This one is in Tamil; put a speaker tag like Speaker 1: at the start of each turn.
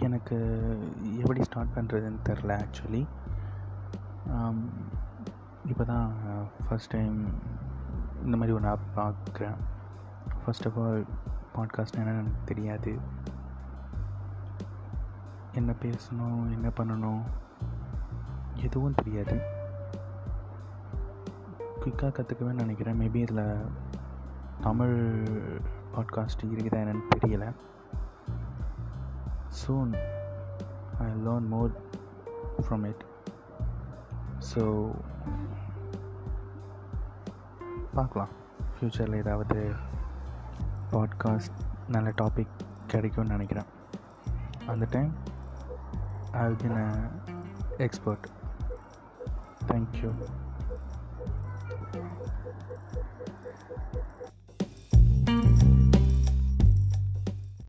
Speaker 1: எனக்கு எப்படி ஸ்டார்ட் பண்ணுறதுன்னு தெரில ஆக்சுவலி இப்போ தான் ஃபஸ்ட் டைம் இந்த மாதிரி ஒரு ஆப் பார்க்குறேன். ஃபர்ஸ்ட் ஆஃப் ஆல் பாட்காஸ்ட் என்னன்னு எனக்கு தெரியாது. என்ன பேசணும் என்ன பண்ணணும் எதுவும் தெரியாது. குயிக்காக கற்றுக்குவேன்னு நினைக்கிறேன். மேபி இதில் தமிழ் பாட்காஸ்ட் இருக்குதா என்னென்னு தெரியலை. Soon I learn more from it. So பார்க்கலாம். ஃப்யூச்சரில் ஏதாவது பாட்காஸ்ட் நல்ல டாபிக் கிடைக்கும்னு நினைக்கிறேன். அந்த time I will be an expert thank you